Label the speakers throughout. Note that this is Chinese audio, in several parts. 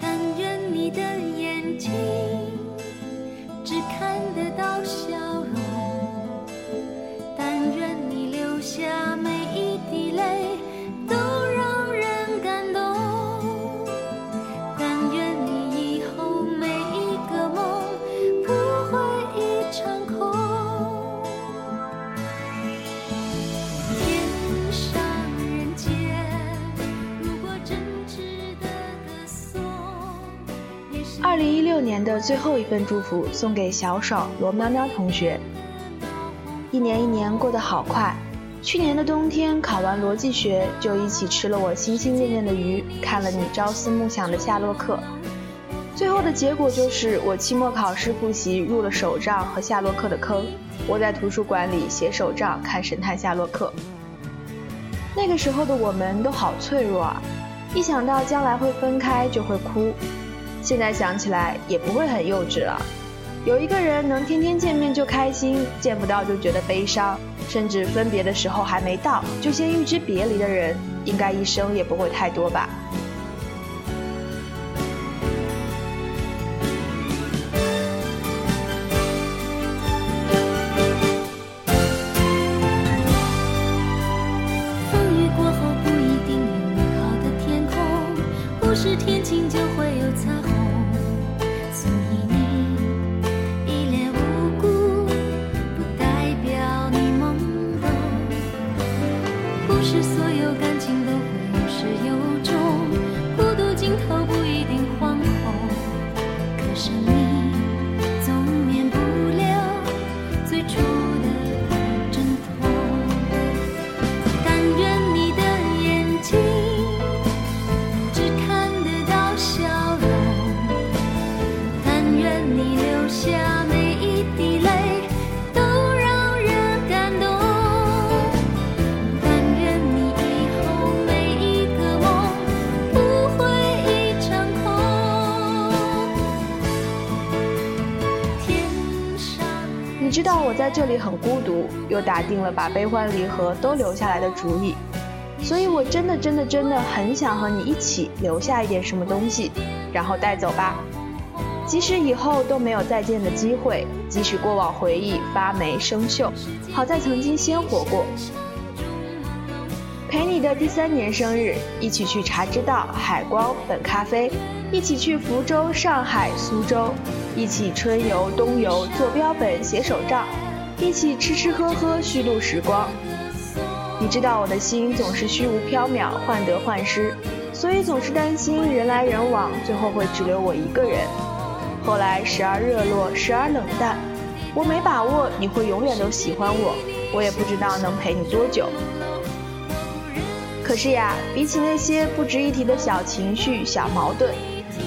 Speaker 1: 但愿你的。
Speaker 2: 二零一六年的最后一份祝福送给小爽罗喵喵同学。一年一年过得好快，去年的冬天考完逻辑学就一起吃了我心心念念的鱼，看了你朝思暮想的夏洛克。最后的结果就是我期末考试复习入了手账和夏洛克的坑，我在图书馆里写手账看神探夏洛克。那个时候的我们都好脆弱啊，一想到将来会分开就会哭。现在想起来也不会很幼稚了。有一个人能天天见面就开心，见不到就觉得悲伤，甚至分别的时候还没到就先预知别离的人，应该一生也不会太多吧。知道我在这里很孤独，又打定了把悲欢离合都留下来的主意，所以我真的真的真的很想和你一起留下一点什么东西，然后带走吧。即使以后都没有再见的机会，即使过往回忆发霉生锈，好在曾经鲜活过。陪你的第三年生日，一起去茶之道、海光本咖啡，一起去福州、上海、苏州。一起春游冬游做标本写手账，一起吃吃喝喝虚度时光。你知道我的心总是虚无缥缈患得患失，所以总是担心人来人往最后会只留我一个人。后来时而热络时而冷淡，我没把握你会永远都喜欢我，我也不知道能陪你多久。可是呀，比起那些不值一提的小情绪小矛盾。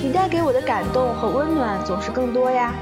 Speaker 2: 你带给我的感动和温暖总是更多呀。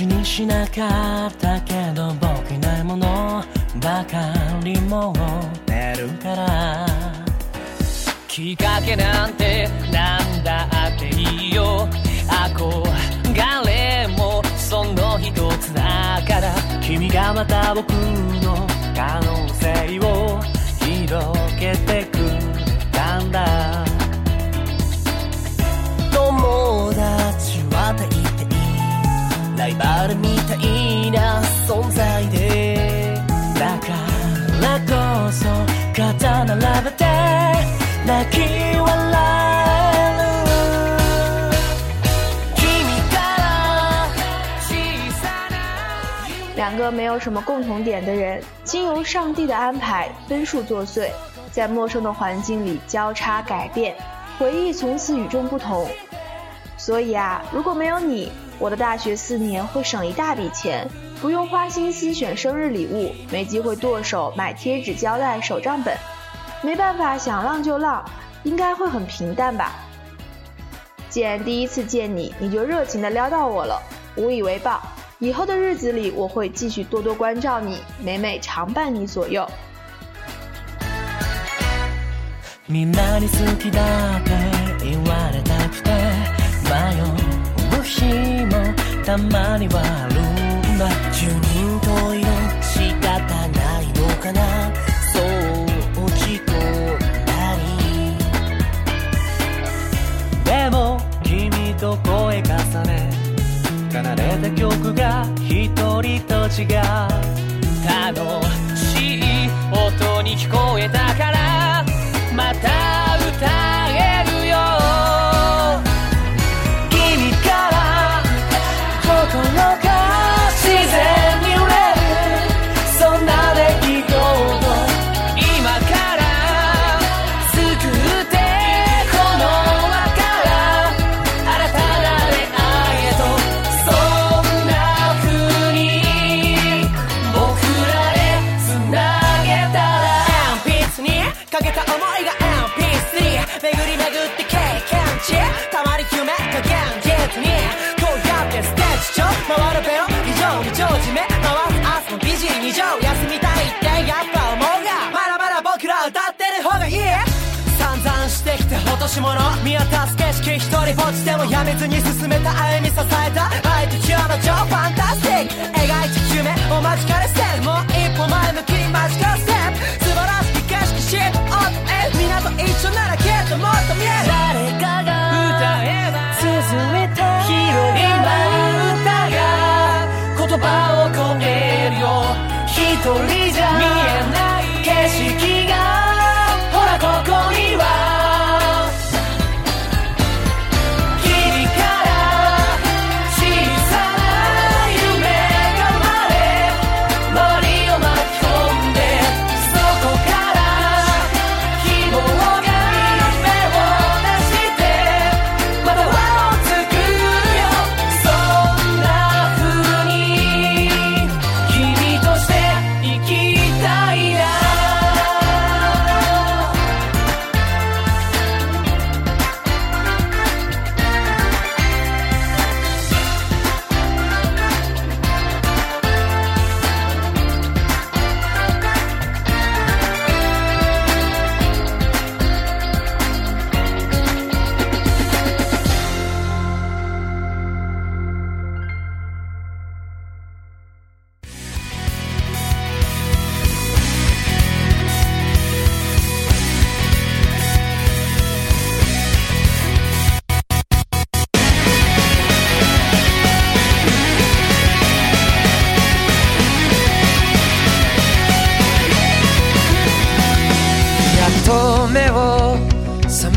Speaker 3: 事にしなかったけど僕いないものばかり持ってるからきっかけなんてなんだっていいよ憧れもその一つだから君がまた僕の可能性を広げてくれたんだ
Speaker 2: 没有什么共同点的人，经由上帝的安排，分数作祟，在陌生的环境里交叉改变，回忆从此与众不同。所以啊，如果没有你，我的大学四年会省一大笔钱，不用花心思选生日礼物，没机会剁手买贴纸胶带手账本，没办法想浪就浪，应该会很平淡吧。既然第一次见你，你就热情的撩到我了，无以为报。以后的日子里，我会继续多多关照你，每每常伴你左右。
Speaker 3: 重ねた曲が一人と違う他の回るベロ以上二締め回す明日も美人以上休みたいってやっぱ思うがまだまだ僕ら歌ってる方がいい散々してきて落とし物見渡す景色一人ぼっちでもやめずに進めた愛に支えた愛と今日の超ファンタスティック描いた夢を間近で捨てるもう一歩前向きに間近ステップ素晴らしき景色シープオッえみんなと一緒ならきっともっと見える誰かが歌えば続いて広がる葉をりるよ一人じゃ見え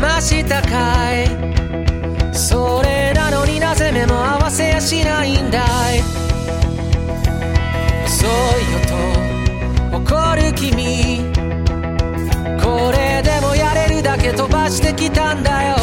Speaker 3: ましたかいそれなのになぜ目も合わせやしないんだい遅いよと怒る君これでもやれるだけ飛ばしてきたんだよ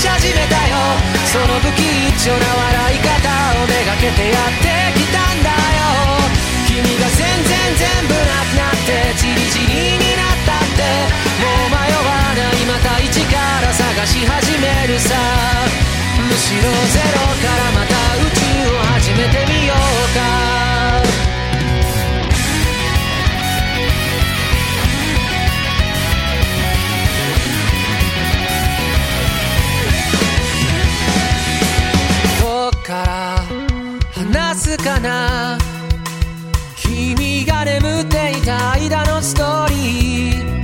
Speaker 3: し始めたよその武器一丁な笑いかな君が眠っていた間のストーリー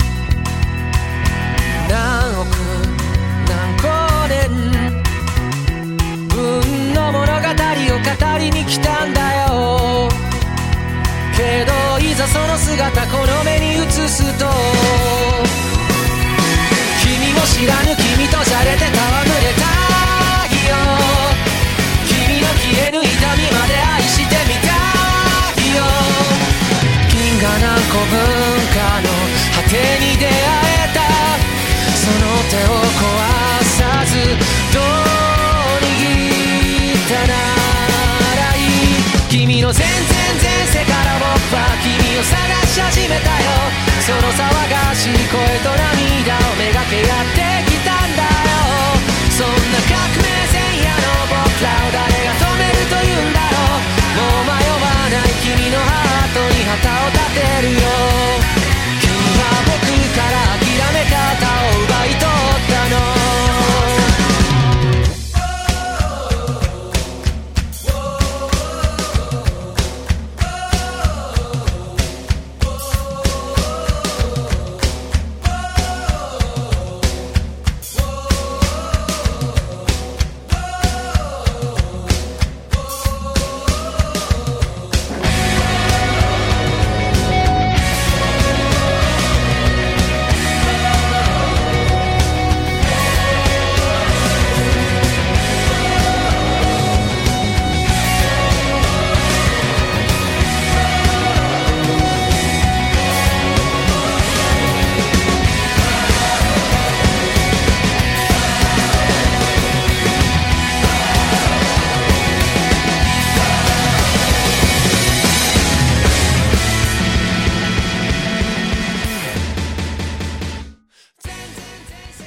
Speaker 3: 何億何光年運の物語を語りに来たんだよけどいざその姿この目に映すと全然前世から僕は君を探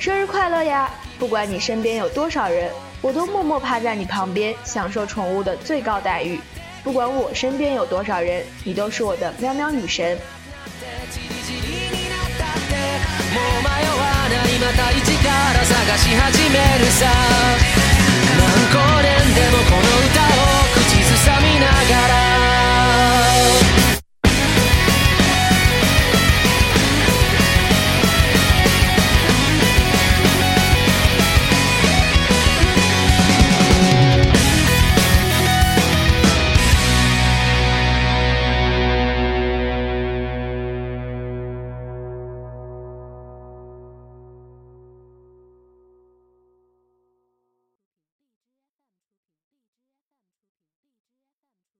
Speaker 2: 生日快乐呀！不管你身边有多少人，我都默默趴在你旁边，享受宠物的最高待遇。不管我身边有多少人，你都是我的喵喵女神。